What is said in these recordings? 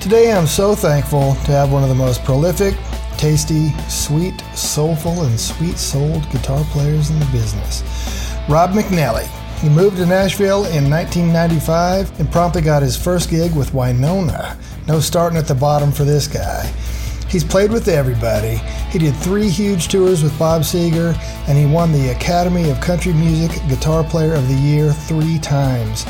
Today, I'm so thankful to have one of the most prolific, tasty, sweet, soulful, and sweet souled guitar players in the business, Rob McNelley. He moved to Nashville in 1995 and promptly got his first gig with Wynonna. No starting at the bottom for this guy. He's played with everybody. He did three huge tours with Bob Seger, and he won the Academy of Country Music Guitar Player of the Year three times.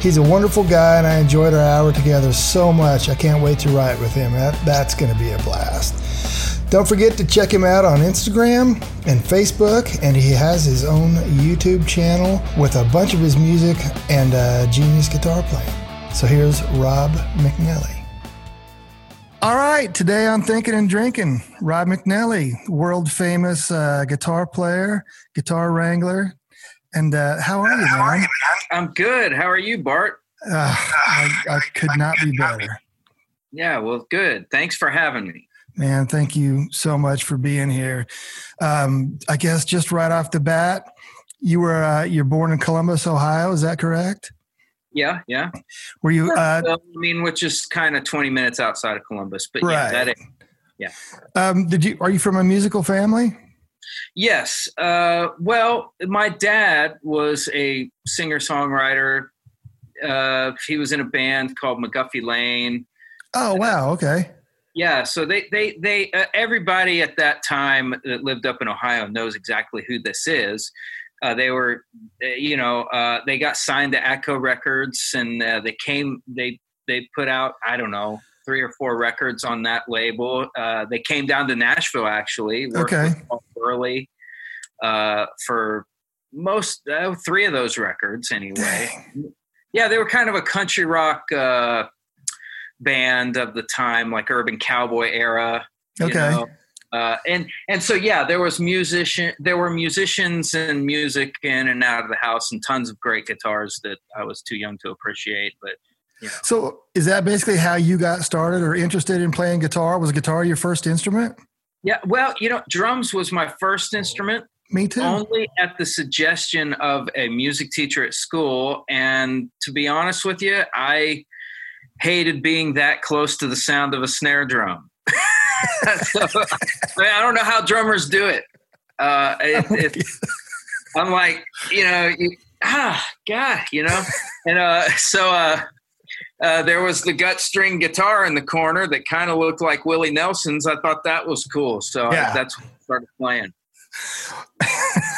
He's a wonderful guy, and I enjoyed our hour together so much. I can't wait to write with him. That, that's going to be a blast. Don't forget to check him out on Instagram and Facebook, and he has his own YouTube channel with a bunch of his music and uh, genius guitar playing. So here's Rob McNelley. All right, today on Thinking and Drinking, Rob McNelley, world famous uh, guitar player, guitar wrangler, and uh, how are you, man? I'm good. How are you, Bart? Uh, I, I could not be better. Yeah, well, good. Thanks for having me. Man, thank you so much for being here. Um, I guess just right off the bat, you were uh, you're born in Columbus, Ohio. Is that correct? Yeah, yeah. Were you? Uh, I mean, which is kind of 20 minutes outside of Columbus, but yeah, Right. that is, yeah. um, did you? Are you from a musical family? Yes. Uh, well, my dad was a singer songwriter. Uh, he was in a band called McGuffey Lane. Oh wow. Okay. Yeah, so they they they uh, everybody at that time that lived up in Ohio knows exactly who this is. Uh, they were, uh, you know, uh, they got signed to Atco Records, and uh, they came. They they put out I don't know three or four records on that label. Uh, they came down to Nashville actually. Okay. Worley uh, for most uh, three of those records anyway. Yeah, they were kind of a country rock uh, band of the time, like urban cowboy era. you Okay. know. Uh, and and so yeah, there was musician, there were musicians and music in and out of the house, and tons of great guitars that I was too young to appreciate. But So is that basically how you got started or interested in playing guitar? Was guitar your first instrument? yeah, well, you know, drums was my first instrument. Me too. only at the suggestion of a music teacher at school. And to be honest with you, I hated being that close to the sound of a snare drum. so, I, don't know how drummers do it. Uh, it, it I'm like, you know, you, ah, God, you know, and uh, so uh, uh, there was the gut string guitar in the corner that kind of looked like Willie Nelson's. I thought that was cool, so Yeah. I, that's what I started playing.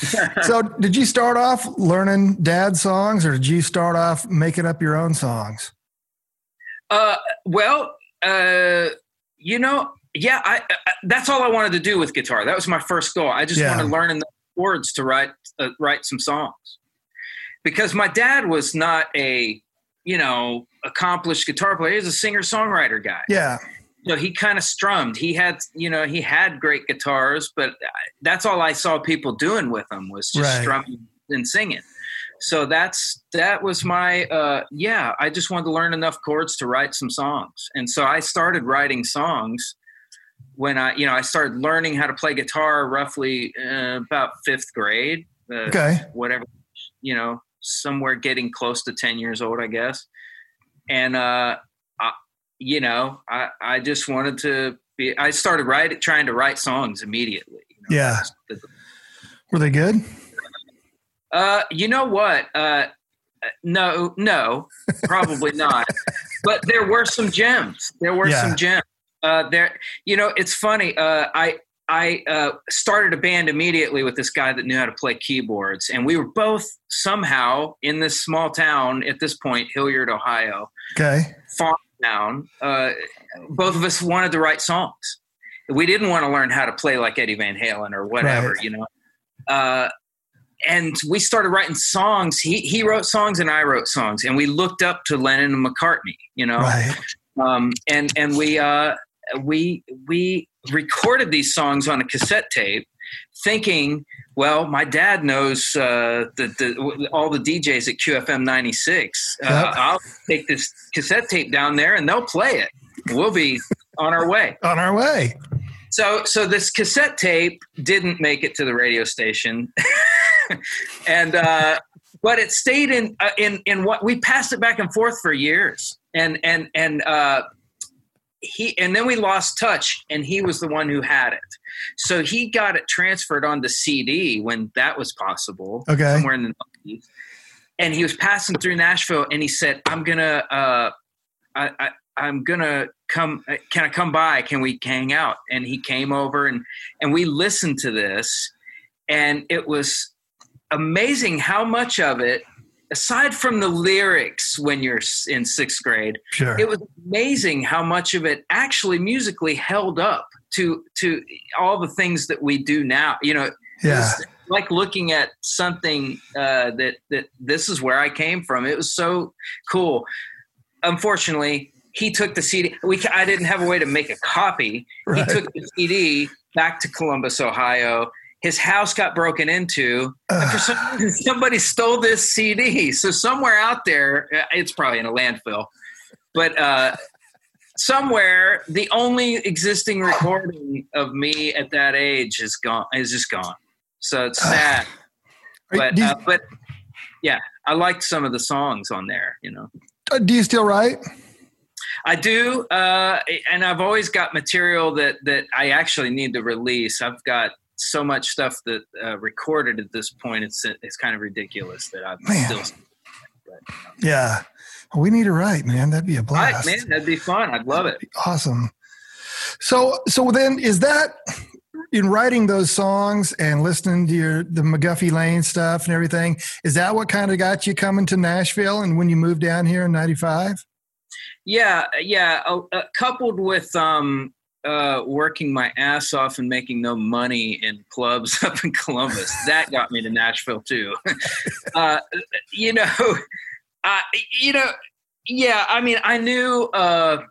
so did you start off learning dad songs or did you start off making up your own songs? Uh, well, uh, you know, yeah, I, I that's all I wanted to do with guitar. That was my first goal. I just Yeah. wanted to learn enough chords to write uh, write some songs. Because my dad was not a, you know, accomplished guitar player. He was a singer songwriter guy. Yeah. So he kind of strummed. He had, you know, he had great guitars, but that's all I saw people doing with them was just Right. strumming and singing. So that's that was my uh yeah, I just wanted to learn enough chords to write some songs. And so I started writing songs when I, you know, I started learning how to play guitar roughly uh, about 5th grade. Uh, Okay. whatever, you know, somewhere getting close to 10 years old, I guess. And, uh, I, you know, I, I just wanted to be, I started writing, trying to write songs immediately. you know. Yeah. Were they good? Uh, you know what? Uh, no, no, probably not. But there were some gems. There were Yeah. some gems. Uh, there, you know, it's funny. Uh, I I uh, started a band immediately with this guy that knew how to play keyboards, and we were both somehow in this small town at this point, Hilliard, Ohio, Okay. farm town. Uh, both of us wanted to write songs. We didn't want to learn how to play like Eddie Van Halen or whatever, Right. you know. Uh, and we started writing songs. He he wrote songs and I wrote songs, and we looked up to Lennon and McCartney, you know. Right. Um, and and we uh, we we recorded these songs on a cassette tape, thinking, well, my dad knows uh, the, the, all the DJs at QFM 96. Uh, yep. I'll take this cassette tape down there and they'll play it. We'll be on our way. On our way. So, so this cassette tape didn't make it to the radio station, and uh, but it stayed in uh, in in what we passed it back and forth for years, and and and uh, he and then we lost touch and he was the one who had it. So he got it transferred on the cd when that was possible okay. somewhere in the 90s and he was passing through nashville and he said i'm gonna uh I, I i'm gonna come uh, can i come by? Can we hang out? And he came over and and we listened to this and it was amazing how much of it aside from the lyrics when you're in sixth grade, sure. it was amazing how much of it actually musically held up to to all the things that we do now. You know, yeah. like looking at something uh, that that this is where I came from. It was so cool. Unfortunately, he took the CD. We I didn't have a way to make a copy. Right. He took the CD back to Columbus, Ohio, his house got broken into and for some somebody stole this cd so somewhere out there uh, it's probably in a landfill but uh, somewhere the only existing recording of me at that age is gone is just gone. So it's sad. But uh, but yeah i liked some of the songs on there you know. Uh, do you still write? I do, uh, and I've always got material that that I actually need to release. I've got so much stuff that uh, recorded at this point. It's it's kind of ridiculous that I'm man. still. But, know. Yeah, we need to write, man. That'd be a blast. Right, man, that'd be fun. I'd love it. Awesome. So so then is that in writing those songs and listening to your the McGuffey Lane stuff and everything? Is that what kind of got you coming to Nashville and when you moved down here in '95? Yeah, yeah. Uh, uh, coupled with um, uh, working my ass off and making no money in clubs up in Columbus. that got me to Nashville too. uh, you know, uh, you know, yeah. I mean, I knew. Uh,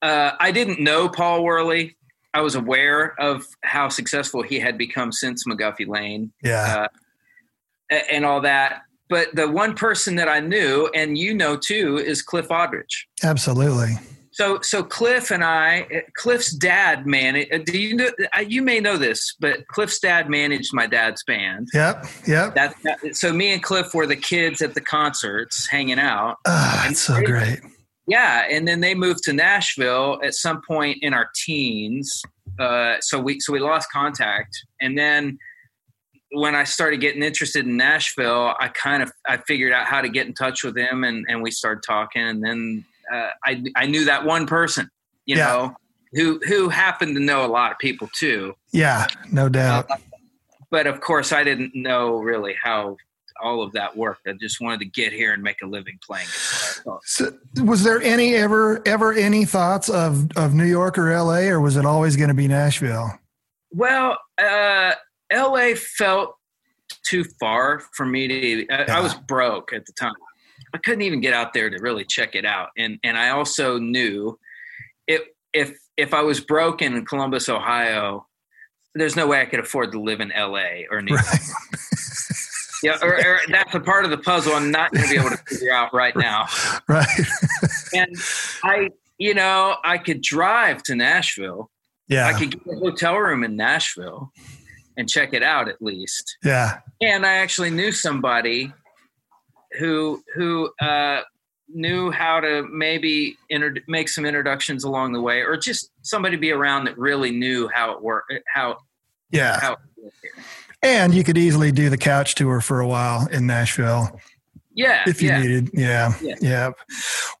uh, I didn't know Paul Worley. I was aware of how successful he had become since McGuffey Lane. Yeah. Uh, and all that. But the one person that I knew, and you know too, is Cliff Audretch. Absolutely. So, so Cliff and I, Cliff's dad man. Uh, do you know? You may know this, but Cliff's dad managed my dad's band. Yep, yep. That, that so me and Cliff were the kids at the concerts, hanging out. Oh, that's so they, great. Yeah, and then they moved to Nashville at some point in our teens. Uh, so we so we lost contact, and then when I started getting interested in Nashville, I kind of I figured out how to get in touch with him, and and we started talking, and then uh, I I knew that one person, you yeah. know, who who happened to know a lot of people too. Yeah, no doubt. Uh, but of course, I didn't know really how all of that worked. I just wanted to get here and make a living playing it. So, was there any ever ever any thoughts of of New York or L.A. or was it always going to be Nashville? Well, uh, L.A. felt too far for me to. Yeah. I was broke at the time. I couldn't even get out there to really check it out. And and I also knew if if if I was broken in Columbus, Ohio, there's no way I could afford to live in LA or New York. Right. yeah, or, or, that's a part of the puzzle I'm not going to be able to figure out right now. Right. and I, you know, I could drive to Nashville. Yeah. I could get a hotel room in Nashville and check it out at least. Yeah. And I actually knew somebody who who uh, knew how to maybe inter- make some introductions along the way, or just somebody be around that really knew how it worked. How yeah. How and you could easily do the couch tour for a while in Nashville. Yeah. If you yeah. needed. Yeah, yeah. Yeah.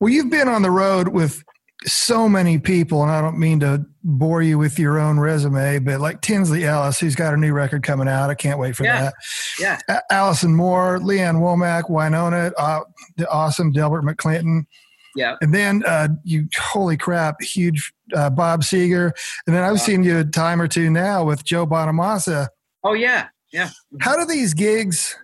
Well, you've been on the road with so many people, and I don't mean to bore you with your own resume, but like Tinsley Ellis, who's got a new record coming out. I can't wait for yeah. that. Yeah. Allison Moorer, Lee Ann Womack, Wynonna, uh, the awesome Delbert McClinton. Yeah. And then uh, you, holy crap, huge uh, Bob Seger. And then I've wow. seen you a time or two now with Joe Bonamassa. Oh, yeah. Yeah. How do these gigs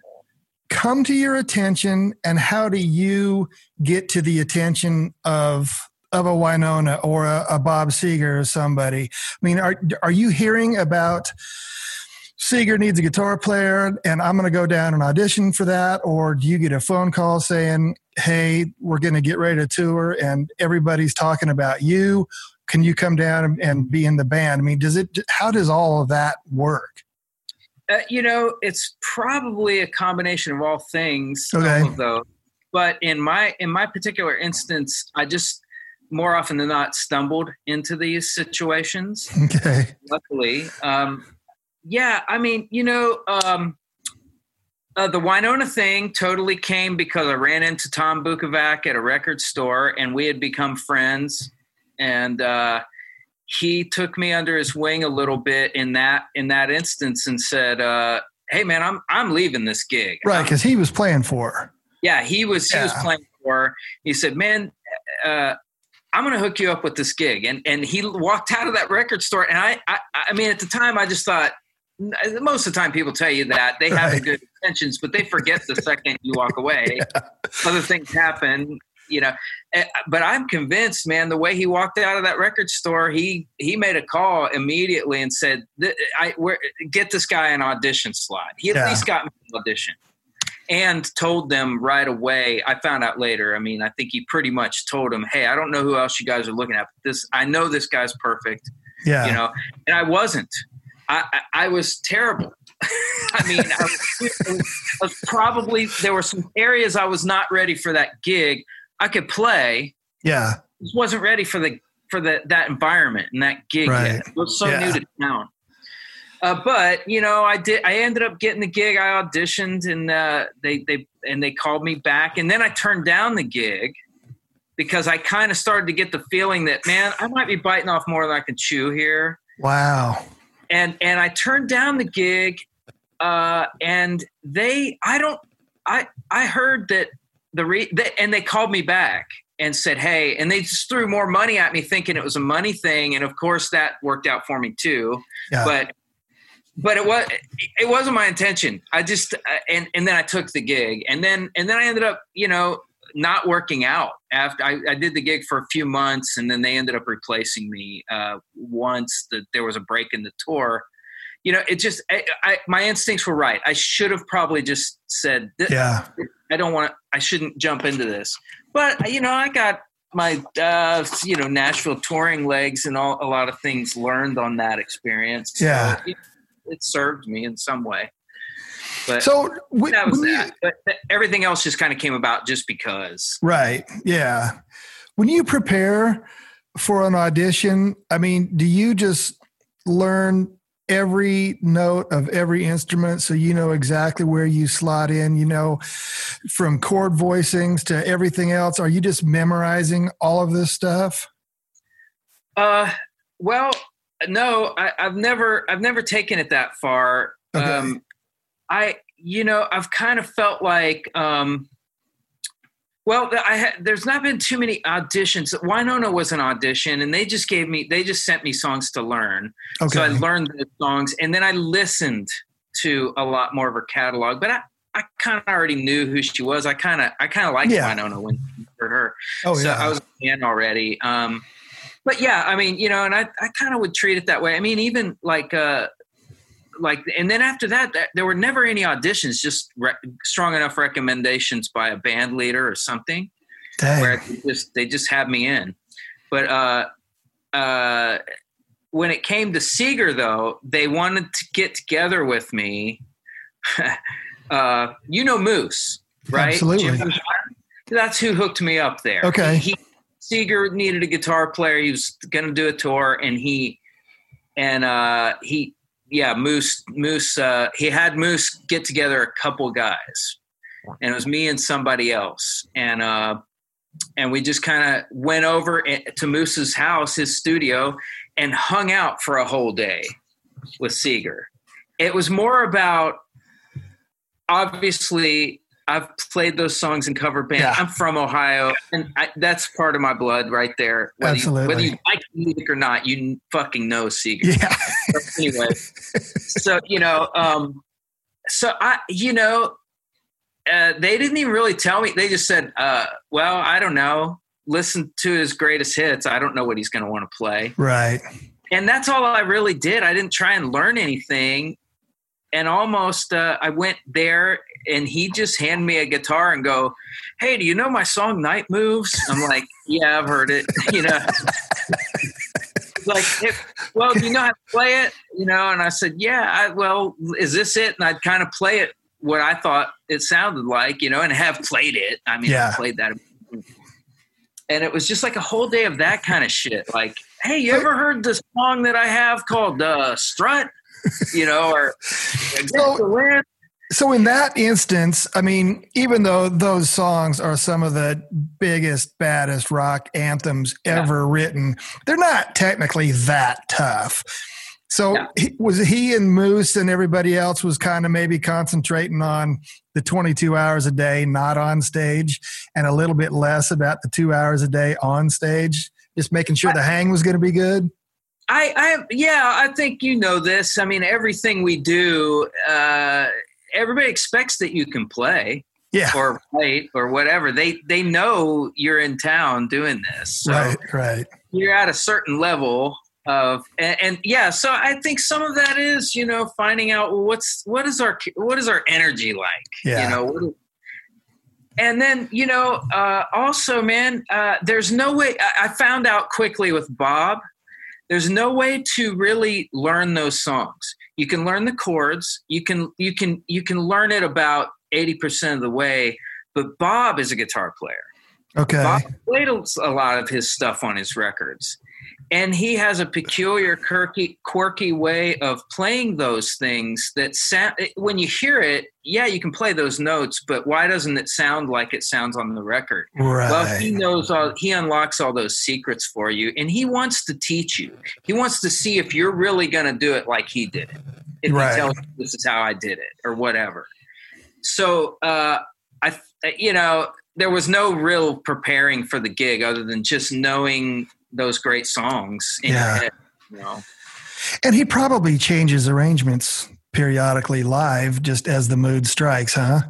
come to your attention and how do you get to the attention of of a Wynonna or a, a Bob Seger or somebody. I mean, are are you hearing about Seger needs a guitar player and I'm going to go down and audition for that? Or do you get a phone call saying, hey, we're going to get ready to tour and everybody's talking about you? Can you come down and be in the band? I mean, does it, how does all of that work? Uh, you know, it's probably a combination of all things. Okay. All of those. But in my in my particular instance, I just more often than not stumbled into these situations. Okay. Luckily, um, yeah. I mean, you know, um, uh, the Wynonna thing totally came because I ran into Tom Bukovac at a record store, and we had become friends. And uh, he took me under his wing a little bit in that in that instance, and said, uh, "Hey, man, I'm I'm leaving this gig." Right, because he was playing for. Her. Yeah, he was yeah. he was playing for. He said, "Man, uh, I'm going to hook you up with this gig," and and he walked out of that record store, and I I, I mean, at the time, I just thought most of the time people tell you that they have right. good intentions but they forget the second you walk away yeah. other things happen you know eh, but i'm convinced man the way he walked out of that record store he he made a call immediately and said i get this guy an audition slot he at yeah. least got me an audition and told them right away i found out later i mean i think he pretty much told them hey i don't know who else you guys are looking at but this i know this guy's perfect yeah you know and i wasn't I, I, I was terrible. I mean, I was, I was probably there were some areas I was not ready for that gig. I could play. Yeah, just wasn't ready for the for the that environment and that gig right. yet. It was so yeah. new to town. Uh, but you know, I did. I ended up getting the gig. I auditioned, and uh, they they and they called me back. And then I turned down the gig because I kind of started to get the feeling that man, I might be biting off more than I can chew here. Wow and and I turned down the gig, uh, and they I don't I I heard that the re they, and they called me back and said hey and they just threw more money at me thinking it was a money thing and of course that worked out for me too yeah. but but it was it wasn't my intention. I just uh, and and then i took the gig. And then and then i ended up you know not working out after I, I, did the gig for a few months and then they ended up replacing me uh, once that there was a break in the tour. You know it just I, I, my instincts were right. I should have probably just said yeah. I don't want i shouldn't jump into this. But you know i got my uh, you know nashville touring legs and all a lot of things learned on that experience. Yeah. so it, it served me in some way but so that was that. You, but everything else just kind of came about just because. Right. Yeah. When you prepare for an audition, I mean, do you just learn every note of every instrument so you know exactly where you slot in, you know, from chord voicings to everything else? Are you just memorizing all of this stuff? Uh, well, no, I, have never, I've never taken it that far. Okay. Um, I, you know, I've kind of felt like, um, well, I had, there's not been too many auditions. Wynonna was an audition, and they just gave me, they just sent me songs to learn. Okay. So I learned the songs, and then I listened to a lot more of her catalog. But I, I kind of already knew who she was. I kind of, I kind of liked yeah. Wynonna when for her. Oh so yeah, I was a fan already. Um, but yeah, I mean, you know, and I, I kind of would treat it that way. I mean, even like uh, like and then after that there were never any auditions just re- strong enough recommendations by a band leader or something Dang. where they just they just had me in. But uh uh when it came to Seger though they wanted to get together with me. Uh you know Moose right? Absolutely. Jim, that's who hooked me up there. Okay. He, he Seger needed a guitar player. He was going to do a tour and he and uh he yeah, Moose Moose uh, he had Moose get together a couple guys, and it was me and somebody else, and uh, and we just kind of went over to Moose's house, his studio, and hung out for a whole day with Seger. It was more about obviously I've played those songs in cover band. Yeah. I'm from Ohio, and I, that's part of my blood right there. Whether Absolutely. You, whether you like music or not, you fucking know Seger. Yeah. anyway, so you know, um, so I, you know, uh, they didn't even really tell me. They just said, uh, "Well, I don't know." listen to his greatest hits. I don't know what he's going to want to play. Right. And that's all I really did. I didn't try and learn anything. And almost, uh, I went there and he just hand me a guitar and go, Hey, do you know my song Night Moves? I'm like, Yeah, I've heard it. You know, like, well, do you know how to play it? You know, and I said, Yeah, I, well, is this it? And I'd kind of play it what I thought it sounded like, you know, and have played it. I mean, yeah. I played that. And it was just like a whole day of that kind of shit. Like, hey, you ever heard the song that I have called uh, Strut? You know, or so, so in that instance, I mean, even though those songs are some of the biggest, baddest rock anthems ever yeah. written, they're not technically that tough. So yeah. he, was he and Moose and everybody else was kind of maybe concentrating on the 22 hours a day not on stage and a little bit less about the two hours a day on stage, just making sure I, the hang was going to be good. I, I, yeah, I think you know this. I mean, everything we do, uh, everybody expects that you can play. Yeah. Or write or whatever. They they know you're in town doing this. So right, right. You're at a certain level of and, and, yeah so i think some of that is you know finding out well, what's what is our what is our energy like yeah. you know and then you know uh, also man uh, there's no way i found out quickly with bob there's no way to really learn those songs you can learn the chords. You can you can you can learn it about 80% of the way but bob is a guitar player. Okay. Bob played a lot of his stuff on his records and he has a peculiar quirky, quirky way of playing those things that sound when you hear it yeah you can play those notes but why doesn't it sound like it sounds on the record right. well he knows all he unlocks all those secrets for you and he wants to teach you he wants to see if you're really going to do it like he did it if right. he tells you this is how i did it or whatever so uh i you know there was no real preparing for the gig other than just knowing those great songs yeah. Head, you know. And he probably changes arrangements periodically live just as the mood strikes, huh?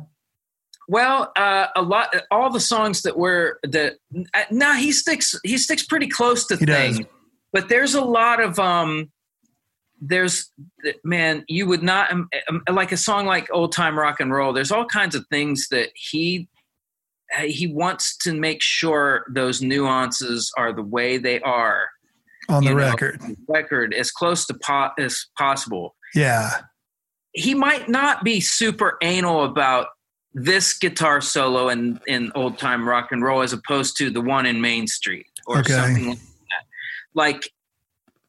Well, uh, a lot, all the songs that were that. Uh, nah, he sticks. He sticks pretty close to he things. Does. But there's a lot of um. There's man, you would not um, um, like a song like "Old Time Rock and Roll." There's all kinds of things that he he wants to make sure those nuances are the way they are on the know, record. record as close to po- as possible. Yeah. He might not be super anal about this guitar solo in, in old time rock and roll as opposed to the one in Main Street or okay. something like that. Like,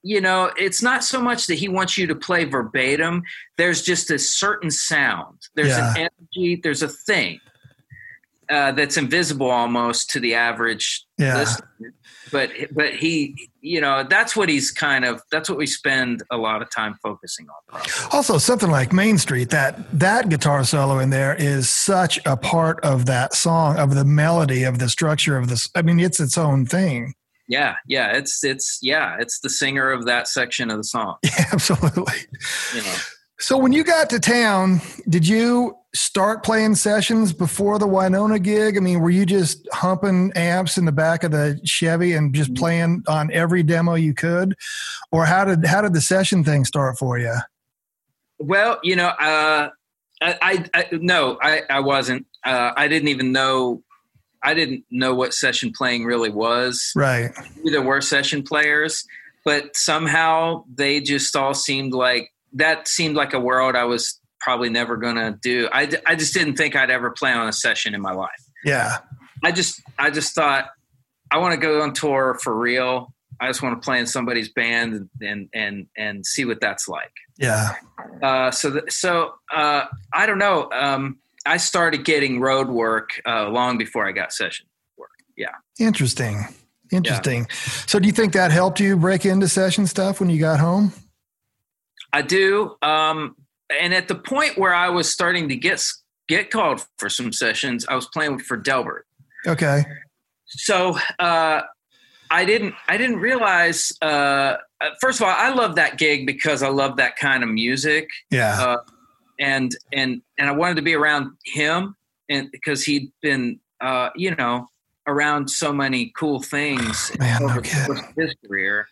you know, it's not so much that he wants you to play verbatim. There's just a certain sound. There's yeah. an energy. There's a thing uh, that's invisible almost to the average yeah. listener. But but he, you know, that's what he's kind of. That's what we spend a lot of time focusing on. Probably. Also, something like Main Street, that that guitar solo in there is such a part of that song, of the melody, of the structure of this. I mean, it's its own thing. Yeah, yeah, it's it's yeah, it's the singer of that section of the song. Yeah, absolutely. You know. So when you got to town, did you start playing sessions before the Wynonna gig? I mean, were you just humping amps in the back of the Chevy and just mm-hmm. playing on every demo you could, or how did how did the session thing start for you? Well, you know, uh, I, I, I, no, I, I wasn't. Uh, I didn't even know. I didn't know what session playing really was. Right. There were session players, but somehow they just all seemed like that seemed like a world I was probably never going to do. I, I just didn't think I'd ever play on a session in my life. Yeah. I just, I just thought I want to go on tour for real. I just want to play in somebody's band and, and, and, see what that's like. Yeah. Uh, so, the, so, uh, I don't know. Um, I started getting road work, uh, long before I got session work. Yeah. Interesting. Interesting. Yeah. So do you think that helped you break into session stuff when you got home? I do. Um, and at the point where I was starting to get get called for some sessions, I was playing for Delbert. Okay. So uh, I didn't I didn't realize. Uh, uh, first of all, I love that gig because I love that kind of music. Yeah. Uh, and and and I wanted to be around him, and because he'd been, uh, you know, around so many cool things Man, over the course kidding. of his career.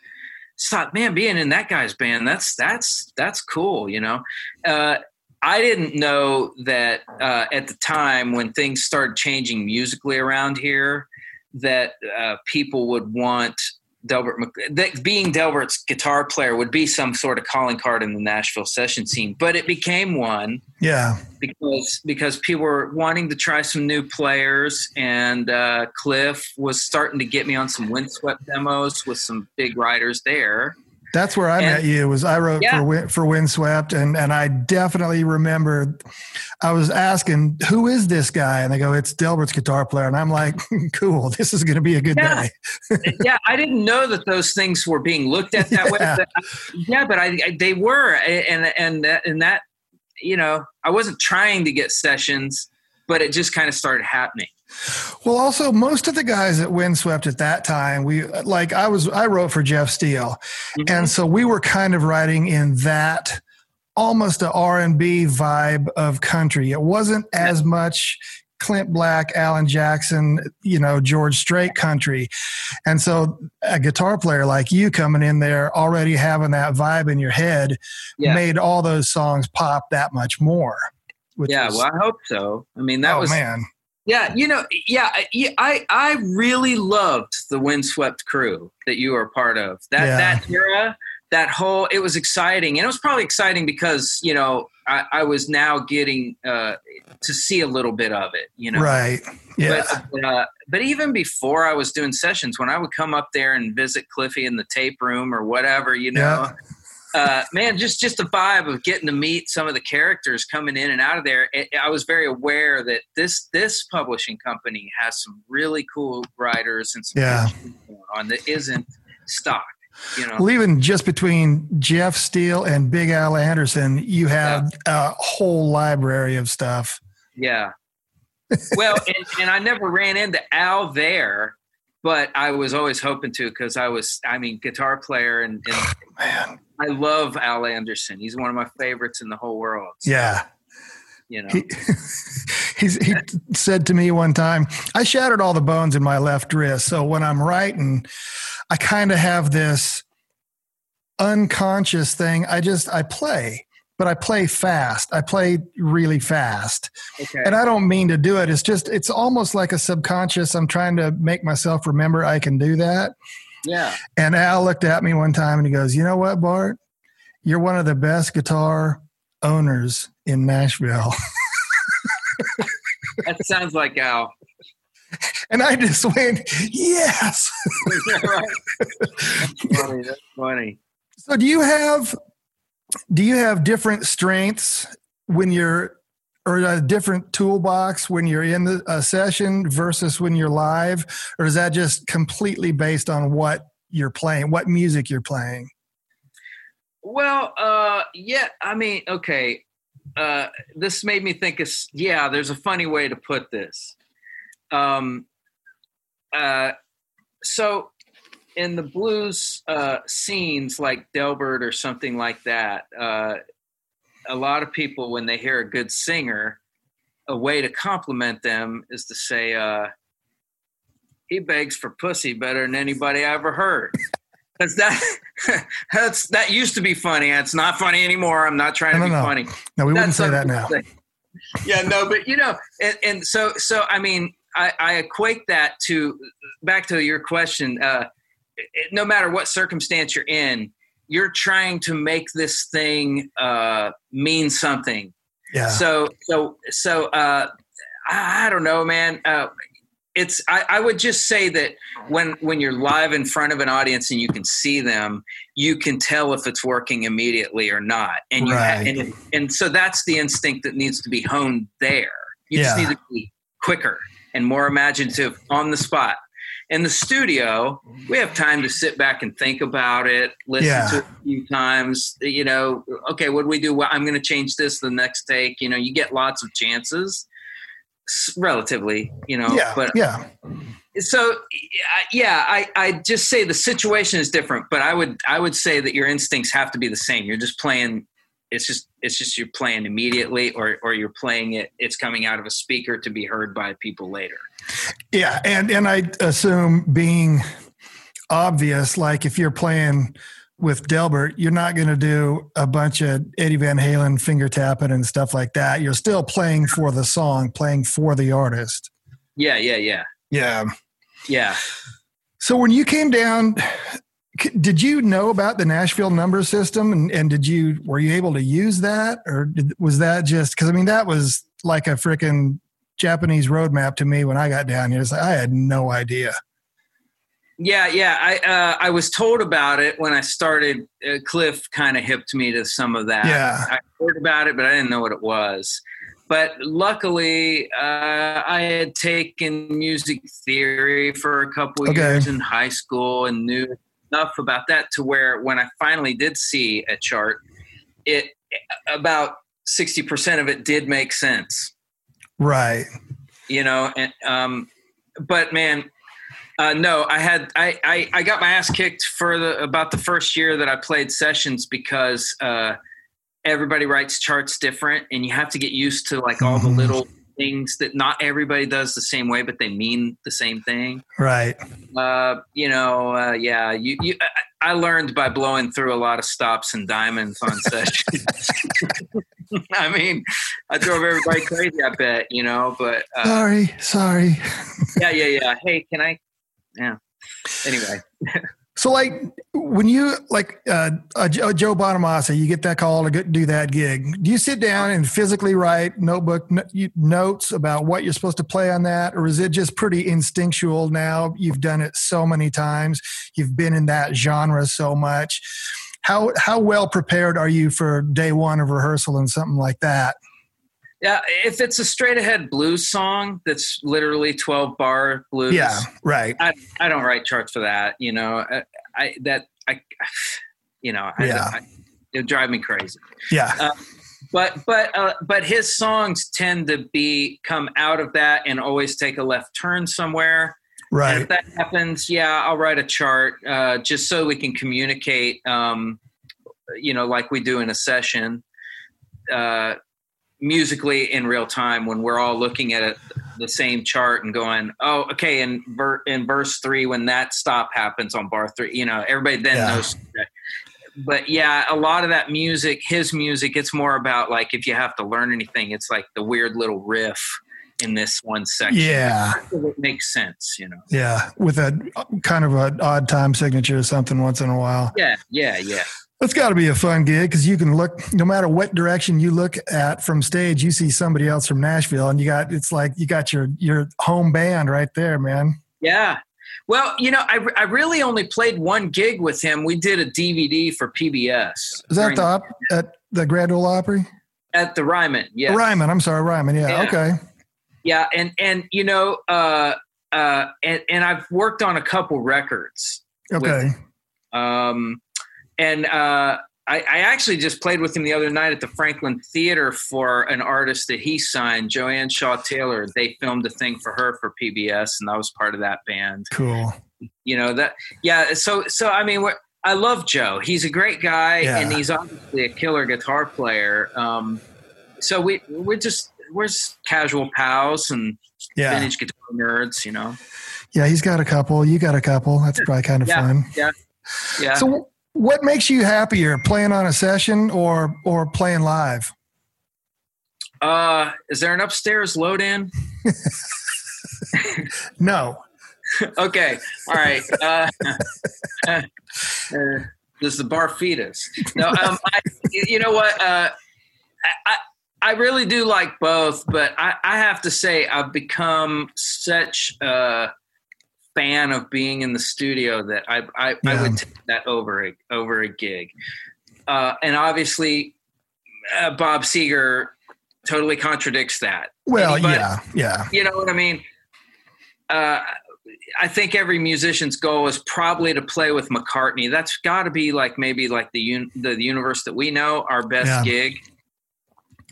I thought, man, being in that guy's band, that's that's that's cool, you know. Uh, I didn't know that uh, at the time when things started changing musically around here, that uh, people would want Delbert that being Delbert's guitar player would be some sort of calling card in the Nashville session scene. But it became one Yeah. because because people were wanting to try some new players, and uh, Cliff was starting to get me on some Windswept demos with some big writers there. That's where I And- met you. Was I wrote Yeah. for for Windswept, and and I definitely remember. I was asking, "Who is this guy?" And they go, "It's Delbert's guitar player." And I'm like, "Cool, this is going to be a good Yeah. day." yeah, I didn't know that those things were being looked at that way. Yeah. But, yeah, but I, I they were, and and and that you know, I wasn't trying to get sessions, but it just kind of started happening. Well, also most of the guys at Windswept at that time, we like I was I wrote for Jeff Steele, Mhm. and so we were kind of writing in that almost a R&B vibe of country. It wasn't as much Clint Black, Alan Jackson, you know, George Strait country. And so a guitar player like you coming in there already having that vibe in your head Yeah. made all those songs pop that much more. Yeah, was- well, I hope so. I mean, that oh was man. Yeah, you know, yeah, I- I I really loved the Windswept crew that you were a part of. That Yeah. that era, that whole it was exciting, and it was probably exciting because you know I, I was now getting uh, to see a little bit of it. You know, Right. Yeah. But, uh, but even before I was doing sessions, when I would come up there and visit Cliffy in the tape room or whatever, you know, uh, man, just just the vibe of getting to meet some of the characters coming in and out of there. It, I was very aware that this this publishing company has some really cool writers and some Yeah. good shit going on that isn't stock. You know, Well, even just between Jeff Steele and Big Al Anderson, you have a whole library of stuff. Yeah. Well, and, and I never ran into Al there, but I was always hoping to because I was, I mean, guitar player and, and Man. I love Al Anderson. He's one of my favorites in the whole world. Yeah. You know, He, he's, he said to me one time, I shattered all the bones in my left wrist. So when I'm writing, I kind of have this unconscious thing. I just, I play, but I play fast. I play really fast. okay. And I don't mean to do it. It's just, it's almost like a subconscious. I'm trying to make myself remember I can do that. Yeah. And Al looked at me one time and he goes, You know what, Bart? You're one of the best guitar owners in Nashville. That sounds like Al. And I just went, Yes. Right. That's funny. That's funny. So do you have do you have different strengths when you're or a different toolbox when you're in the a session versus when you're live? Or is that just completely based on what you're playing, what music you're playing? Well, uh, yeah, I mean, okay. Uh, this made me think of, yeah, there's a funny way to put this. Um, uh, so in the blues uh, scenes like Delbert or something like that, uh, a lot of people, when they hear a good singer, a way to compliment them is to say, uh, he begs for pussy better than anybody I ever heard. Because that that's that used to be funny. It's not funny anymore. I'm not trying to No, be no, no. funny. No, we wouldn't say that now. say. Yeah, no, but you know, and, and so so I mean, I, I equate that to back to your question. Uh, it- no matter what circumstance you're in, you're trying to make this thing uh, mean something. Yeah. So so so uh, I, I don't know, man. Uh, it's I, I would just say that when when you're live in front of an audience and you can see them, you can tell if it's working immediately or not. And you ha- and and so that's the instinct that needs to be honed there. You just need to be quicker and more imaginative on the spot. In the studio, we have time to sit back and think about it, listen Yeah. to it a few times. You know, okay, what do we do? Well, I'm going to change this the next take. You know, you get lots of chances, relatively. You know, yeah. but yeah. so yeah I, I just say the situation is different but i would i would say that your instincts have to be the same you're just playing it's just it's just you're playing immediately or or you're playing it it's coming out of a speaker to be heard by people later. Yeah and and i assume being obvious like if you're playing with delbert you're not going to do a bunch of eddie van halen finger tapping and stuff like that. You're still playing for the song playing for the artist. Yeah yeah yeah. Yeah. Yeah. So when you came down did you know about the Nashville number system and, and did you were you able to use that or did, was that just because I mean that was like a freaking Japanese roadmap to me when I got down here. Like I had no idea. Yeah, yeah. I uh, I was told about it when I started. Uh, Cliff kind of hipped me to some of that. Yeah, I heard about it, but I didn't know what it was. But luckily, uh, I had taken music theory for a couple okay. years in high school and knew enough about that to where when I finally did see a chart, it about sixty percent of it did make sense. Right. You know, and um, but man, uh, no, I had I, I, I got my ass kicked for the about the first year that I played sessions because uh, everybody writes charts different, and you have to get used to like all the mm-hmm. little things that not everybody does the same way, but they mean the same thing. Right. Uh, you know, uh, yeah. You, you, I, I learned by blowing through a lot of stops and diamonds on sessions. I mean, I drove everybody crazy. I bet you know, but uh, sorry, sorry. yeah, yeah, yeah. Hey, can I? Yeah. Anyway. So, like, when you like uh, a Joe Bonamassa, you get that call to do that gig. Do you sit down and physically write notebook notes about what you're supposed to play on that, or is it just pretty instinctual now? You've done it so many times, you've been in that genre so much. How how well prepared are you for day one of rehearsal and something like that? Yeah, if it's a straight ahead blues song that's literally 12 bar blues. Yeah, right. I, I don't write charts for that, you know. I, I that I you know, I, yeah. I, it drive me crazy. Yeah. Uh, but but uh, but his songs tend to be come out of that and always take a left turn somewhere. Right. And if that happens, yeah, I'll write a chart uh, just so we can communicate. Um, you know, like we do in a session. Uh, musically in real time when we're all looking at it, the same chart and going, oh, okay, in, ver- in verse three, when that stop happens on bar three, you know, everybody then yeah. knows. That. But yeah, a lot of that music, his music, it's more about like if you have to learn anything, it's like the weird little riff in this one section. Yeah, it makes sense, you know. Yeah, with a kind of an odd time signature or something once in a while. Yeah, yeah, yeah. That's got to be a fun gig because you can look no matter what direction you look at from stage, you see somebody else from Nashville, and you got it's like you got your your home band right there, man. Yeah. Well, you know, I, I really only played one gig with him. We did a DVD for PBS. Is that the op- at the Grand Ole Opry? At the Ryman, yeah. Ryman, I'm sorry, Ryman. Yeah, yeah. okay. Yeah, and and you know, uh, uh, and and I've worked on a couple records. Okay. With, um, and uh, I, I, actually just played with him the other night at the Franklin Theater for an artist that he signed, Joanne Shaw Taylor. They filmed a thing for her for PBS, and I was part of that band. Cool. You know that, yeah. So, so I mean, I love Joe. He's a great guy, yeah. and he's obviously a killer guitar player. Um, so we we're just we're just casual pals and yeah. vintage guitar nerds, you know. Yeah, he's got a couple. You got a couple. That's probably kind of yeah, fun. Yeah. Yeah. So what makes you happier, playing on a session or or playing live? Uh, is there an upstairs load in? no. okay. All right. Uh, uh, does the bar feed us? No. Um, I, you know what? Uh, I, I really do like both, but I, I have to say I've become such a fan of being in the studio that I I, yeah. I would take that over a, over a gig. Uh, and obviously, uh, Bob Seger totally contradicts that. Well, yeah, yeah. You know what I mean? Uh, I think every musician's goal is probably to play with McCartney. That's got to be like maybe like the, un- the, universe that we know, our best yeah. gig.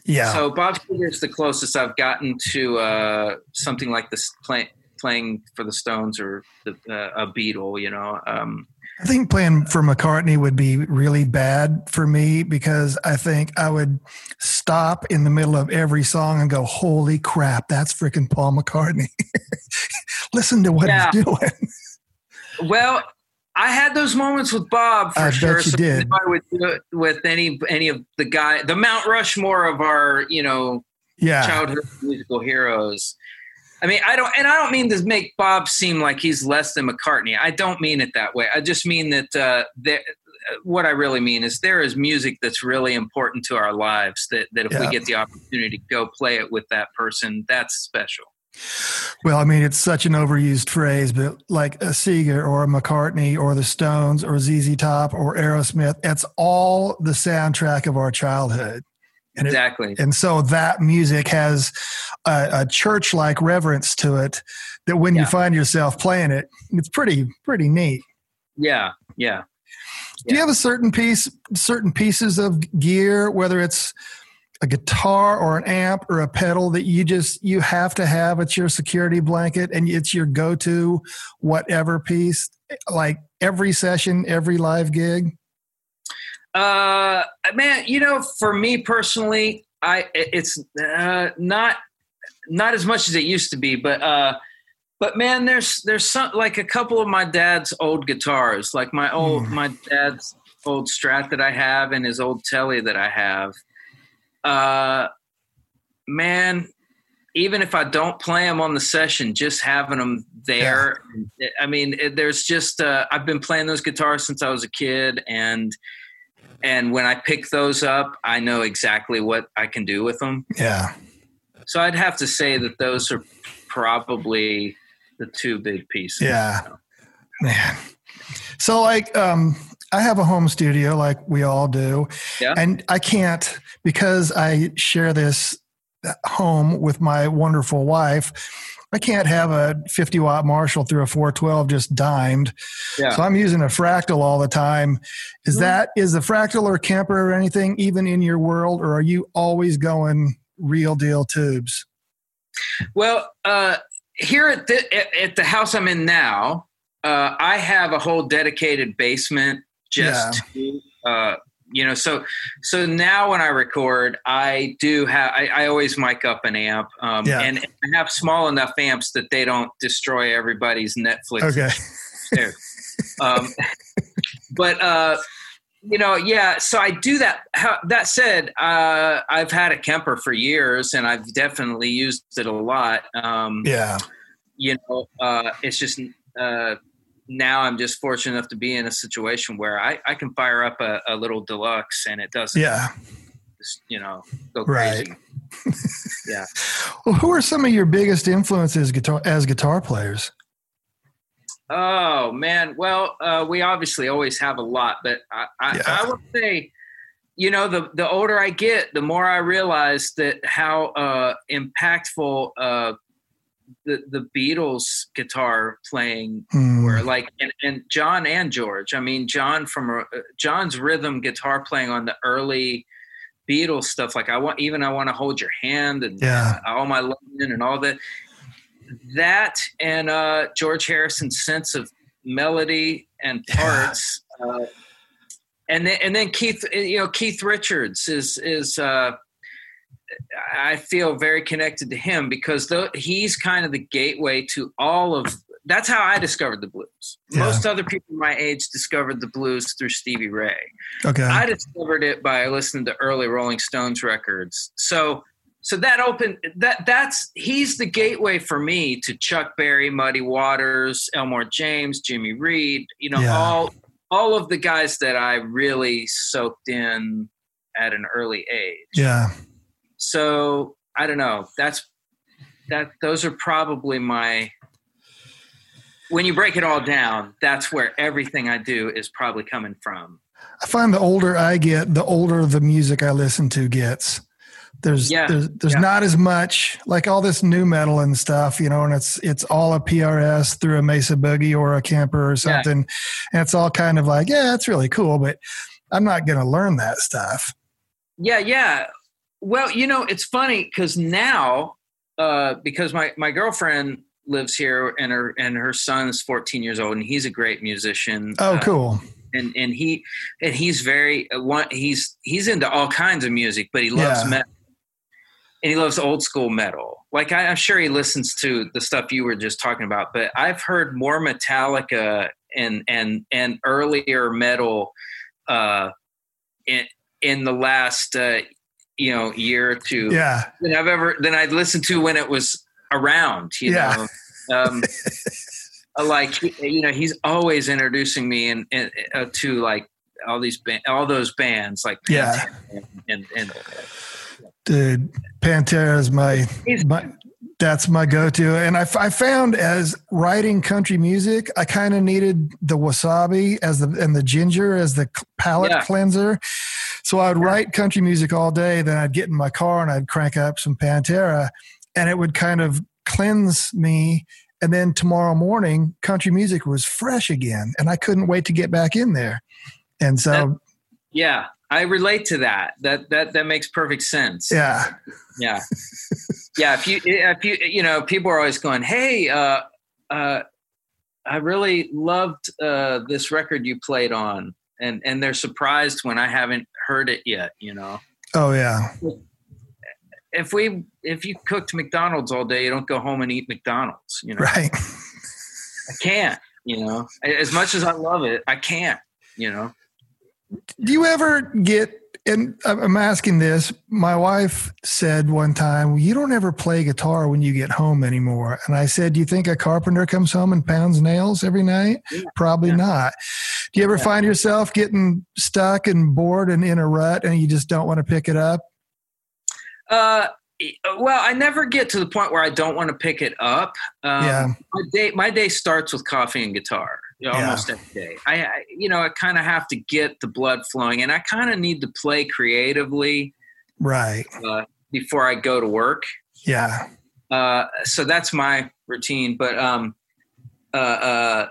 Yeah. So Bob Seger is the closest I've gotten to uh, something like this, play, playing for the Stones or the, uh, a Beatle. You know, um, I think playing for McCartney would be really bad for me because I think I would stop in the middle of every song and go, "Holy crap, that's freaking Paul McCartney!" Listen to what Yeah. he's doing. Well, I had those moments with Bob for I bet sure. you so did. I would do it with any any of the guy, the Mount Rushmore of our you know Yeah, childhood musical heroes. I mean, I don't, and I don't mean to make Bob seem like he's less than McCartney. I don't mean it that way. I just mean that uh, there, what I really mean is there is music that's really important to our lives. That that if we get the opportunity to go play it with that person, that's special. Well, I mean, it's such an overused phrase, but like a Seger or a McCartney or the Stones or ZZ Top or Aerosmith, it's all the soundtrack of our childhood. And it, Exactly. and so that music has a, a church-like reverence to it that when you find yourself playing it, it's pretty pretty neat. Yeah. Yeah. Do you have a certain piece, certain pieces of gear, whether it's a guitar or an amp or a pedal that you just you have to have? It's your security blanket and it's your go-to whatever piece, like every session, every live gig. Uh, man, you know, for me personally, I it's uh, not not as much as it used to be, but uh, but man, there's there's some like a couple of my dad's old guitars, like my old Hmm. my dad's old Strat that I have and his old Telly that I have. Uh, man, even if I don't play them on the session, just having them there. I mean, it, there's just uh, I've been playing those guitars since I was a kid, and and when I pick those up, I know exactly what I can do with them. Yeah. So I'd have to say that those are probably the two big pieces. Yeah. Man. So like um I have a home studio like we all do. Yeah. And I can't because I share this home with my wonderful wife. I can't have a 50 watt Marshall through a 412 just dimed. Yeah. So I'm using a fractal all the time. Is Mhm. that is the fractal or Kemper or anything even in your world or are you always going real deal tubes? Well, uh, here at the at, at the house I'm in now, uh, I have a whole dedicated basement just to, uh, you know. So so now when I record, I do have I, I always mic up an amp, um, Yeah. and I have small enough amps that they don't destroy everybody's Netflix Okay. Um, but uh, you know, yeah. So I do that. How, that said, uh, I've had a Kemper for years, and I've definitely used it a lot. Um, Yeah. You know, uh, it's just uh, now I'm just fortunate enough to be in a situation where I, I can fire up a, a little deluxe, and it doesn't, Yeah. just, you know, go Right. yeah. Well, who are some of your biggest influences guitar as guitar players? Oh man, well, uh, we obviously always have a lot, but I, I, Yeah. I would say, you know, the the older I get, the more I realize that how uh, impactful uh, the the Beatles guitar playing Hmm. were. Like, and, and John and George. I mean, John from uh, John's rhythm guitar playing on the early Beatles stuff. Like, I want even I want to hold your hand and Yeah. all my loving and all that. That and uh, George Harrison's sense of melody and Yeah. parts, uh, and then and then Keith, you know, Keith Richards is is. I feel very connected to him because though he's kind of the gateway to all of. That's how I discovered the blues. Yeah. Most other people my age discovered the blues through Stevie Ray. Okay. I discovered it by listening to early Rolling Stones records. So so that opened that that's he's the gateway for me to Chuck Berry, Muddy Waters, Elmore James, Jimmy Reed, you know, Yeah. all all of the guys that I really soaked in at an early age. yeah. So I don't know. That's that those are probably my when you break it all down, that's where everything I do is probably coming from. I find the older I get, the older the music I listen to gets. There's Yeah. there's there's Yeah. not as much like all this new metal and stuff, you know, and it's it's all a PRS through a Mesa Boogie or a Kemper or Yeah. something, and it's all kind of like, yeah, it's really cool, but I'm not going to learn that stuff. Yeah, yeah. Well, you know, it's funny because now, uh, because my my girlfriend lives here, and her and her son is 14 years old, and he's a great musician. Oh, cool. Uh, and and he and he's very uh, one. He's he's into all kinds of music, but he loves Yeah. metal, and he loves old school metal. Like I, I'm sure he listens to the stuff you were just talking about, but I've heard more Metallica and and and earlier metal uh, in in the last uh, you know year or two Yeah. than I've ever than I'd listened to when it was around. You Yeah. know, um, uh, like you know, he's always introducing me and uh, to like all these ba- all those bands like Yeah. And and, and Dude, Pantera is my, my that's my go-to. And I, f- I found as writing country music, I kind of needed the wasabi as the and the ginger as the palate Yeah. cleanser. So I would write country music all day. Then I'd get in my car and I'd crank up some Pantera, and it would kind of cleanse me. And then tomorrow morning, country music was fresh again, and I couldn't wait to get back in there. And so, yeah, I relate to that. That that that makes perfect sense. yeah, yeah yeah if you if you you know people are always going hey uh uh i really loved uh this record you played on and and they're surprised when i haven't heard it yet you know? Oh yeah, if we if you cooked mcdonald's all day you don't go home and eat mcdonald's you know? Right. i can't you know? As much as i love it i can't you know? Do you ever get, and I'm asking this, my wife said one time, you don't ever play guitar when you get home anymore. And I said, do you think a carpenter comes home and pounds nails every night? Yeah. Probably Yeah. not. Do you ever Yeah. find yourself getting stuck and bored and in a rut and you just don't want to pick it up? Uh, well, I never get to the point where I don't want to pick it up. Um, Yeah. My day, my day starts with coffee and guitar. Yeah. Almost every day. I, I you know, I kind of have to get the blood flowing, and I kind of need to play creatively Right. uh, before I go to work. Yeah. Uh, so that's my routine. But um, uh, uh,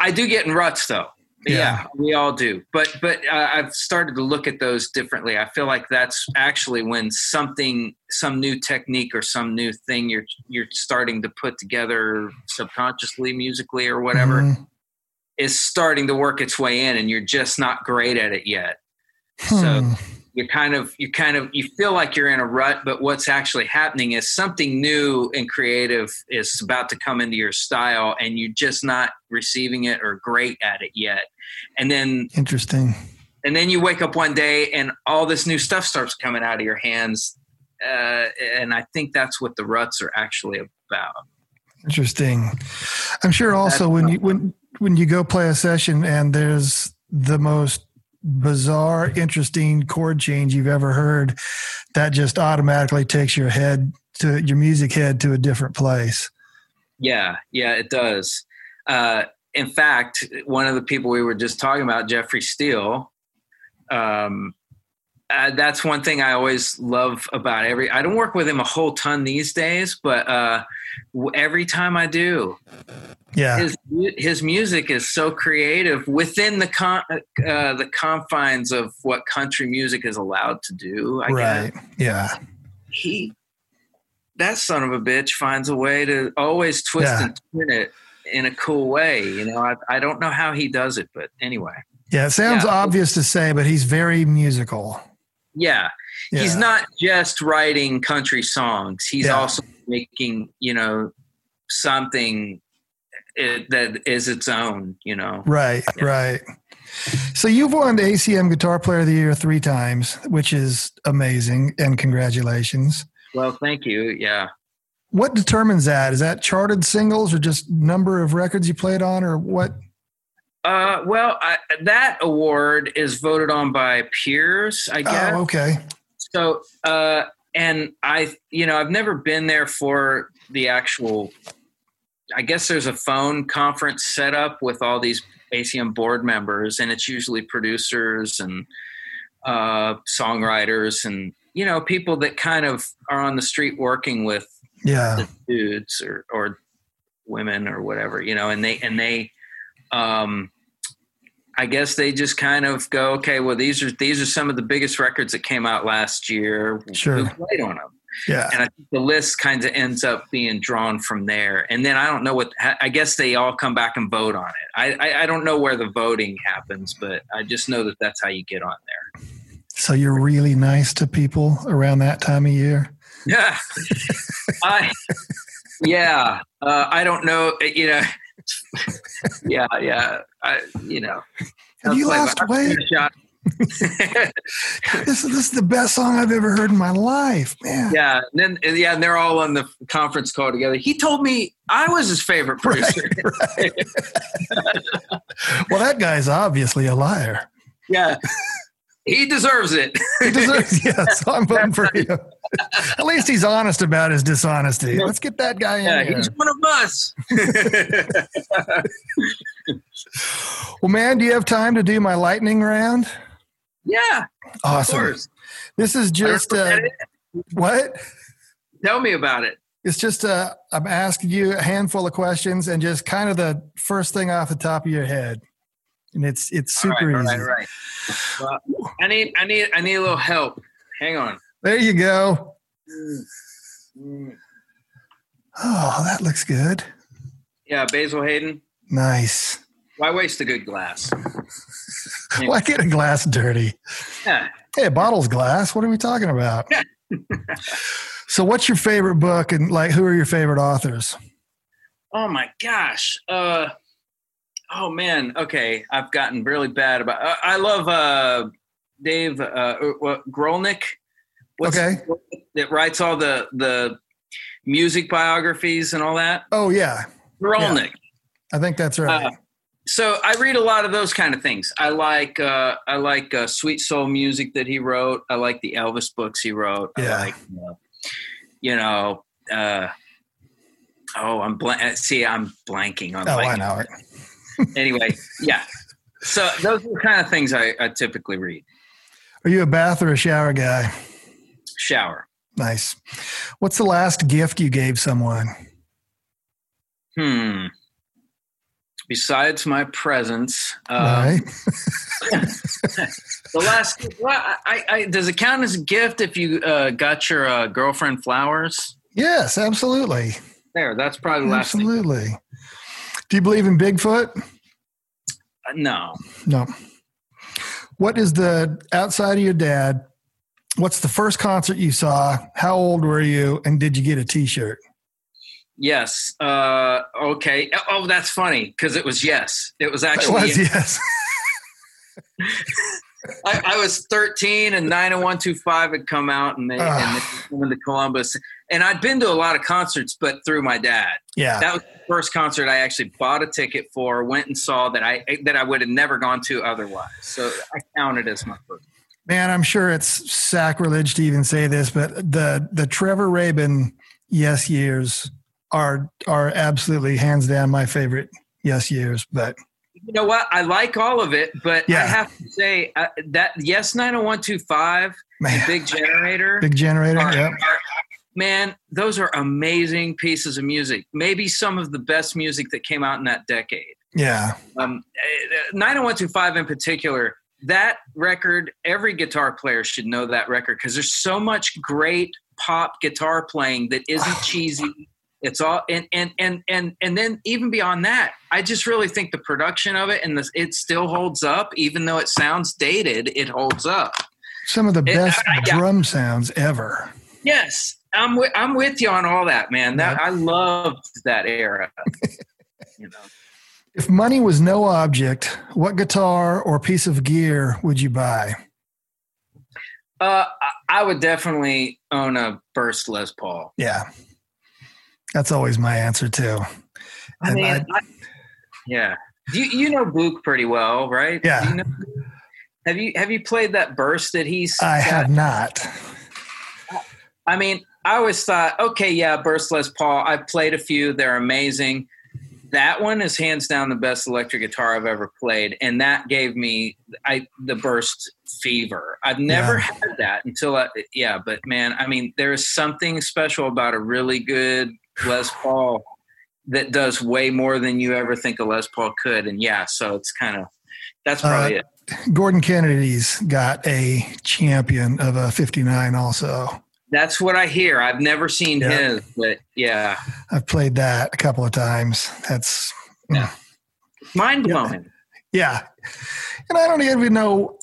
I, I do get in ruts though. Yeah. Yeah. we all do. But but uh, I've started to look at those differently. I feel like that's actually when something, some new technique or some new thing you're you're starting to put together subconsciously, musically or whatever, Mhm. is starting to work its way in, and you're just not great at it yet. Hmm. So you kind of you kind of you feel like you're in a rut but what's actually happening is something new and creative is about to come into your style and you're just not receiving it or great at it yet and then Interesting. and then you wake up one day and all this new stuff starts coming out of your hands uh, and i think that's what the ruts are actually about Interesting. I'm sure also That's when you when when you go play a session and there's the most bizarre, interesting chord change you've ever heard, that just automatically takes your head to your music head to a different place. Yeah, yeah, it does. Uh, in fact, one of the people we were just talking about, Jeffrey Steele, um, uh, that's one thing I always love about every. I don't work with him a whole ton these days, but uh, every time I do, Yeah. his his music is so creative within the con- uh, the confines of what country music is allowed to do. I guess right. Yeah. he that son of a bitch finds a way to always twist Yeah. and turn it in a cool way you know I, I don't know how he does it but anyway Yeah. It sounds Yeah. obvious to say, but he's very musical. Yeah, he's not just writing country songs he's Yeah. also making you know something it, that is its own you know Right, Yeah. right. So you've won the ACM Guitar Player of the Year three times, which is amazing, and congratulations. well thank you yeah What determines that? Is that charted singles or just number of records you played on, or what? Uh, well I, that award is voted on by peers i guess Oh, okay. So, uh, and I, you know, I've never been there for the actual. I guess there's a phone conference set up with all these ACM board members, and it's usually producers and uh, songwriters and you know people that kind of are on the street working with Yeah, the dudes or or women or whatever, you know, and they and they um I guess they just kind of go, okay, well these are these are some of the biggest records that came out last year. Sure. Played on them? Yeah. And I think the list kind of ends up being drawn from there. And then I don't know what, I guess they all come back and vote on it. I, I, I don't know where the voting happens, but I just know that that's how you get on there. So you're really nice to people around that time of year? Yeah. I, yeah. Uh, I don't know. You know, yeah, yeah. I, you know, have you lost weight? this, is, this is the best song I've ever heard in my life, man. Yeah, and then yeah, and they're all on the conference call together. He told me I was his favorite producer. Right, right. well, that guy's obviously a liar. Yeah, he deserves it. he deserves. Yeah, so I'm voting for him. At least he's honest about his dishonesty. Let's get that guy in. Yeah, here. he's one of us. well, man, do you have time to do my lightning round? Yeah. Awesome. This is just uh, what? Tell me about it. It's just uh, I'm asking you a handful of questions and just kind of the first thing off the top of your head, and it's it's super all right, easy. All right, all right. Well, I need I need I need a little help. Hang on. There you go. Oh, that looks good. Yeah, Basil Hayden. Nice. Why waste a good glass? Why get a glass dirty? Yeah. Hey, a bottle's glass. What are we talking about? so, what's your favorite book, and like, who are your favorite authors? Oh my gosh. Uh, oh man. Okay, I've gotten really bad about. Uh, I love uh, Dave uh, uh Guralnick. What's, okay. That writes all the the music biographies and all that. Oh yeah. Guralnick. Yeah. I think that's right. Uh, so I read a lot of those kind of things. I like uh, I like uh, sweet soul music that he wrote. I like the Elvis books he wrote. Yeah. I like uh, you know. Uh, oh, I'm blank. See, I'm blanking on. Oh, I know it. anyway, yeah. So those are the kind of things I, I typically read. Are you a bath or a shower guy? Shower. Nice. What's the last gift you gave someone? Hmm besides my presence. Right. the last, well, I, I, does it count as a gift if you uh, got your uh, girlfriend flowers? Yes, absolutely. There, that's probably the last. Absolutely. Thing. Do you believe in Bigfoot? Uh, no. No. What is the outside of your dad? What's the first concert you saw? How old were you? And did you get a T-shirt? Yes. Uh, okay. Oh, that's funny because it was yes. It was actually it was yes. I, I, was 13 and 90125 had come out and they, uh. and they went to Columbus. And I'd been to a lot of concerts, but through my dad. Yeah. That was the first concert I actually bought a ticket for, went and saw that I that I would have never gone to otherwise. So I counted as my first. Man, I'm sure it's sacrilege to even say this, but the the Trevor Rabin yes years are are absolutely hands down my favorite yes years. But you know what? I like all of it, but yeah. I have to say uh, that yes, nine hundred oh one two five, big generator, big generator, are, yeah. Man, those are amazing pieces of music. Maybe some of the best music that came out in that decade. Yeah. Um, 90125 in particular, that record, every guitar player should know that record because there's so much great pop guitar playing that isn't oh, cheesy, it's all and and and and and then even beyond that, I just really think the production of it and the, it still holds up, even though it sounds dated. It holds up. Some of the best it, I, drum sounds ever. Yes, I'm with, I'm with you on all that, man. That I loved that era. you know. If money was no object, what guitar or piece of gear would you buy? Uh, I would definitely own a burst Les Paul. Yeah, that's always my answer too. I mean, I, I, yeah. You you know Book pretty well, right? Yeah. You know, have you have you played that burst that he's? I got? have not. I mean, I always thought, okay, yeah, burst Les Paul. I've played a few; they're amazing. That one is hands down the best electric guitar I've ever played, and that gave me I the burst fever. I've never yeah. had that until I, yeah, but man, I mean, there is something special about a really good Les Paul that does way more than you ever think a Les Paul could. And yeah, so it's kind of that's probably uh, it. Gordon Kennedy's got a champion of a 59 also. That's what I hear. I've never seen Yeah. his, but yeah, I've played that a couple of times. That's mm. Yeah. mind blowing. yeah. And I don't even know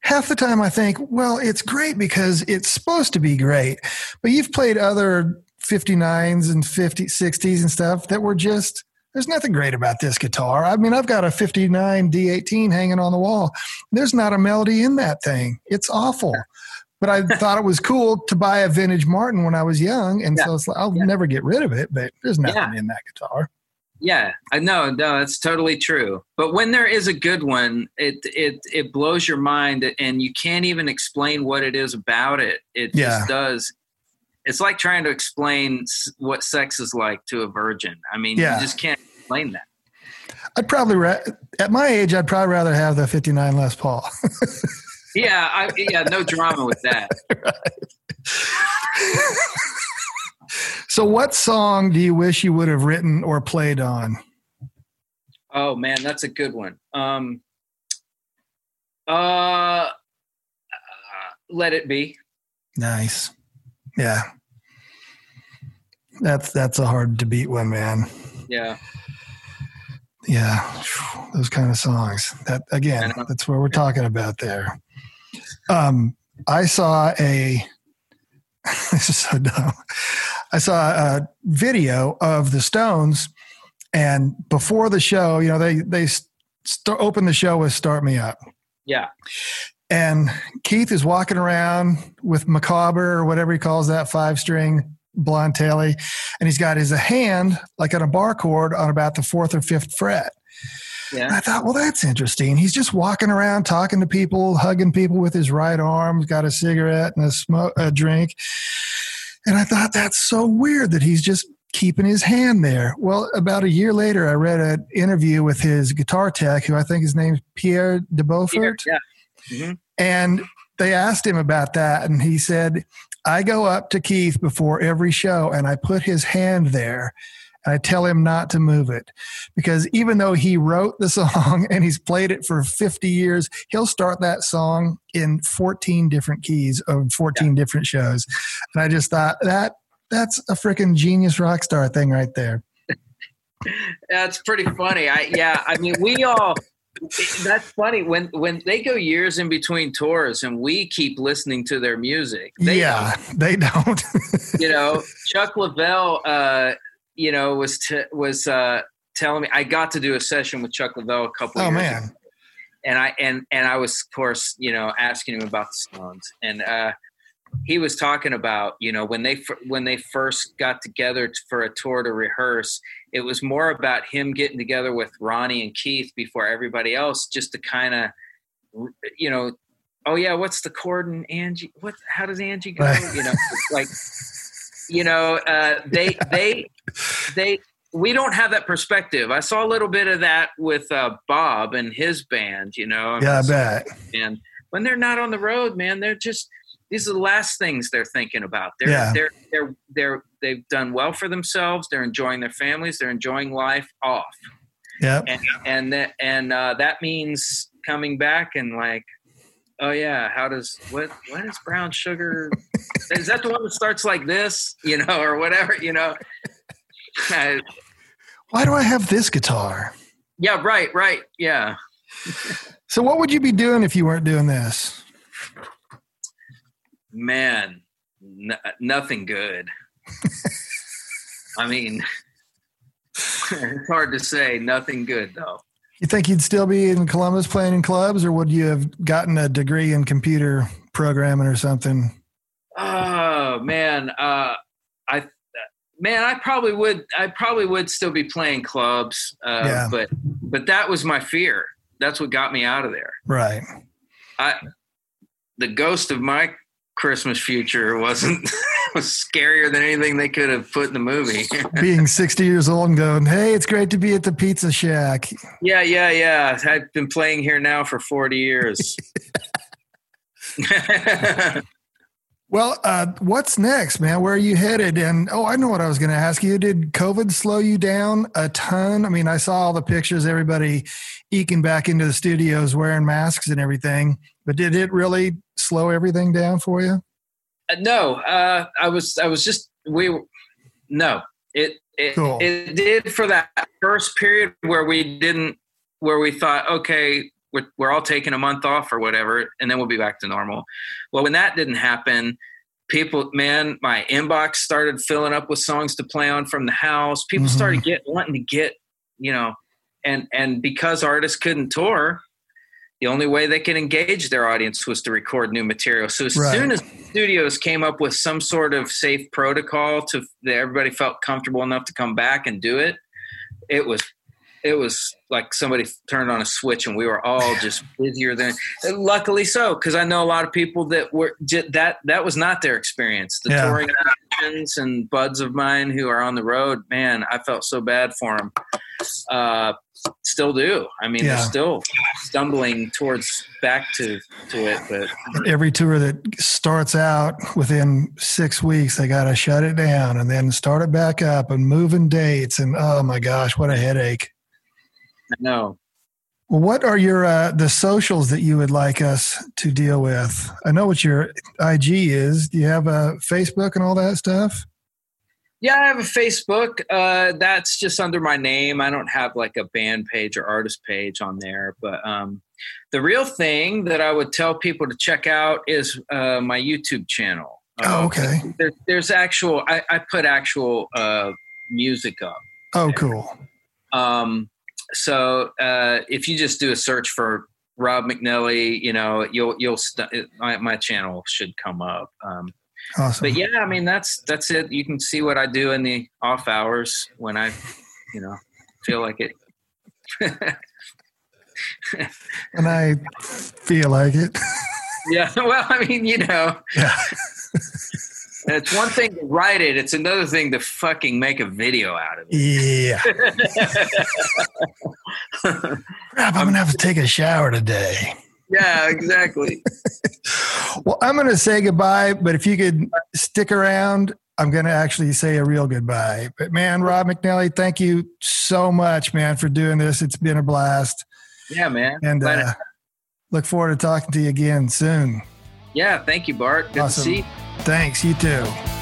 half the time I think, well, it's great because it's supposed to be great. But you've played other 59s and 50 60s and stuff that were just there's nothing great about this guitar. I mean, I've got a 59 D18 hanging on the wall. There's not a melody in that thing. It's awful. But I thought it was cool to buy a vintage Martin when I was young, and so it's like I'll Yeah. never get rid of it. But there's nothing Yeah. in that guitar. Yeah, I know. No, that's totally true. But when there is a good one, it it it blows your mind, and you can't even explain what it is about it. It Yeah. just does. It's like trying to explain what sex is like to a virgin. I mean, Yeah. you just can't explain that. I'd probably at my age, I'd probably rather have the '59 Les Paul. Yeah, I, yeah, no drama with that. so, what song do you wish you would have written or played on? Oh man, that's a good one. Um, uh, uh, let it be. Nice, yeah. That's that's a hard to beat one, man. Yeah, Yeah, those kind of songs. That again, that's what we're talking about there. Um, I saw a. this is so dumb. I saw a video of the Stones, and before the show, you know, they they st- open the show with "Start Me Up," yeah, and Keith is walking around with Micawber or whatever he calls that five string blonde telly, and he's got his hand like on a bar chord on about the fourth or fifth fret. Yeah. I thought, well, that's interesting. He's just walking around talking to people, hugging people with his right arm, He's got a cigarette and a smoke, a drink. And I thought that's so weird that he's just keeping his hand there. Well, about a year later, I read an interview with his guitar tech, who I think his name's Pierre de Beauport. Yeah. Mhm. And they asked him about that, and he said, I go up to Keith before every show and I put his hand there I tell him not to move it. Because even though he wrote the song and he's played it for 50 years, he'll start that song in 14 different keys of 14 different shows. And I just thought that that's a freaking genius rock star thing right there. That's pretty funny. I yeah, I mean we all that's funny when when they go years in between tours and we keep listening to their music. They yeah, they don't. don't. you know, Chuck Leavell uh you know was t- was uh telling me I got to do a session with Chuck Leavell a couple oh, years man. ago. And I and and I was of course, you know, asking him about the Stones and uh he was talking about you know when they when they first got together t- for a tour to rehearse it was more about him getting together with ronnie and keith before everybody else just to kind of you know oh yeah what's the chord and angie what how does angie go you know like you know uh, they they they we don't have that perspective i saw a little bit of that with uh, bob and his band you know Yeah, I bet. and when they're not on the road, man, they're just these are the last things they're thinking about. They're Yeah. they're they're they're they've done well for themselves. They're enjoying their families. They're enjoying life off, Yeah, and and that and uh, that means coming back and like, oh yeah, how does what what is brown sugar? is that the one that starts like this, you know, or whatever, you know? Why do I have this guitar? yeah, right, right, yeah. So, what would you be doing if you weren't doing this? man, n- nothing good. I mean, it's hard to say. Nothing good though. You think you'd still be in Columbus playing in clubs, or would you have gotten a degree in computer programming or something? Oh man, uh, I man, I probably would. I probably would still be playing clubs, uh, Yeah. but but that was my fear. That's what got me out of there. Right. I the ghost of my Christmas future wasn't was scarier than anything they could have put in the movie. Being 60 years old and going, hey, it's great to be at the Pizza Shack. Yeah, yeah, yeah. I've been playing here now for 40 years. Well, uh, what's next, man? Where are you headed? And oh, I know what I was going to ask you. Did COVID slow you down a ton? I mean, I saw all the pictures, everybody eking back into the studios wearing masks and everything, but did it really slow everything down for you? Uh, no, uh, I was I was just we no it it, Cool. it did for that first period where we didn't where we thought okay we're, we're all taking a month off or whatever and then we'll be back to normal well when that didn't happen people man my inbox started filling up with songs to play on from the house people Mhm. started get wanting to get you know and and because artists couldn't tour the only way they could engage their audience was to record new material so as Right. soon as studios came up with some sort of safe protocol to that everybody felt comfortable enough to come back and do it it was it was like somebody turned on a switch and we were all just busier than luckily so because i know a lot of people that were that that was not their experience the Yeah. touring musicians and buds of mine who are on the road man i felt so bad for them uh still do i mean Yeah. they're still stumbling towards back to to it but Every tour that starts out within six weeks, they got to shut it down and then start it back up and moving dates. And oh my gosh, what a headache. No Well, what are your uh, the socials that you would like us to deal with? I know what your IG is. Do you have a Facebook and all that stuff? Yeah, I have a Facebook. Uh, that's just under my name. I don't have like a band page or artist page on there. But um, the real thing that I would tell people to check out is uh, my YouTube channel. Oh, Uh, okay. There, there's actual. I, I put actual uh, music up. Oh, cool. Um, so uh, if you just do a search for Rob McNelley, you know you'll you'll st- my, my channel should come up. Um, Awesome. but yeah, I mean that's that's it. You can see what I do in the off hours when I, you know, feel like it. and I feel like it. yeah, well, I mean, you know, yeah. it's one thing to write it; it's another thing to fucking make a video out of it. Yeah. Crap, I'm going to have to take a shower today. yeah, exactly. Well, I'm going to say goodbye, but if you could stick around, I'm going to actually say a real goodbye. But man, Rob McNelley, thank you so much, man, for doing this. It's been a blast. Yeah, man. And uh, look forward to talking to you again soon. yeah, thank you, Bart. Good awesome. to see. you. Thanks. You too.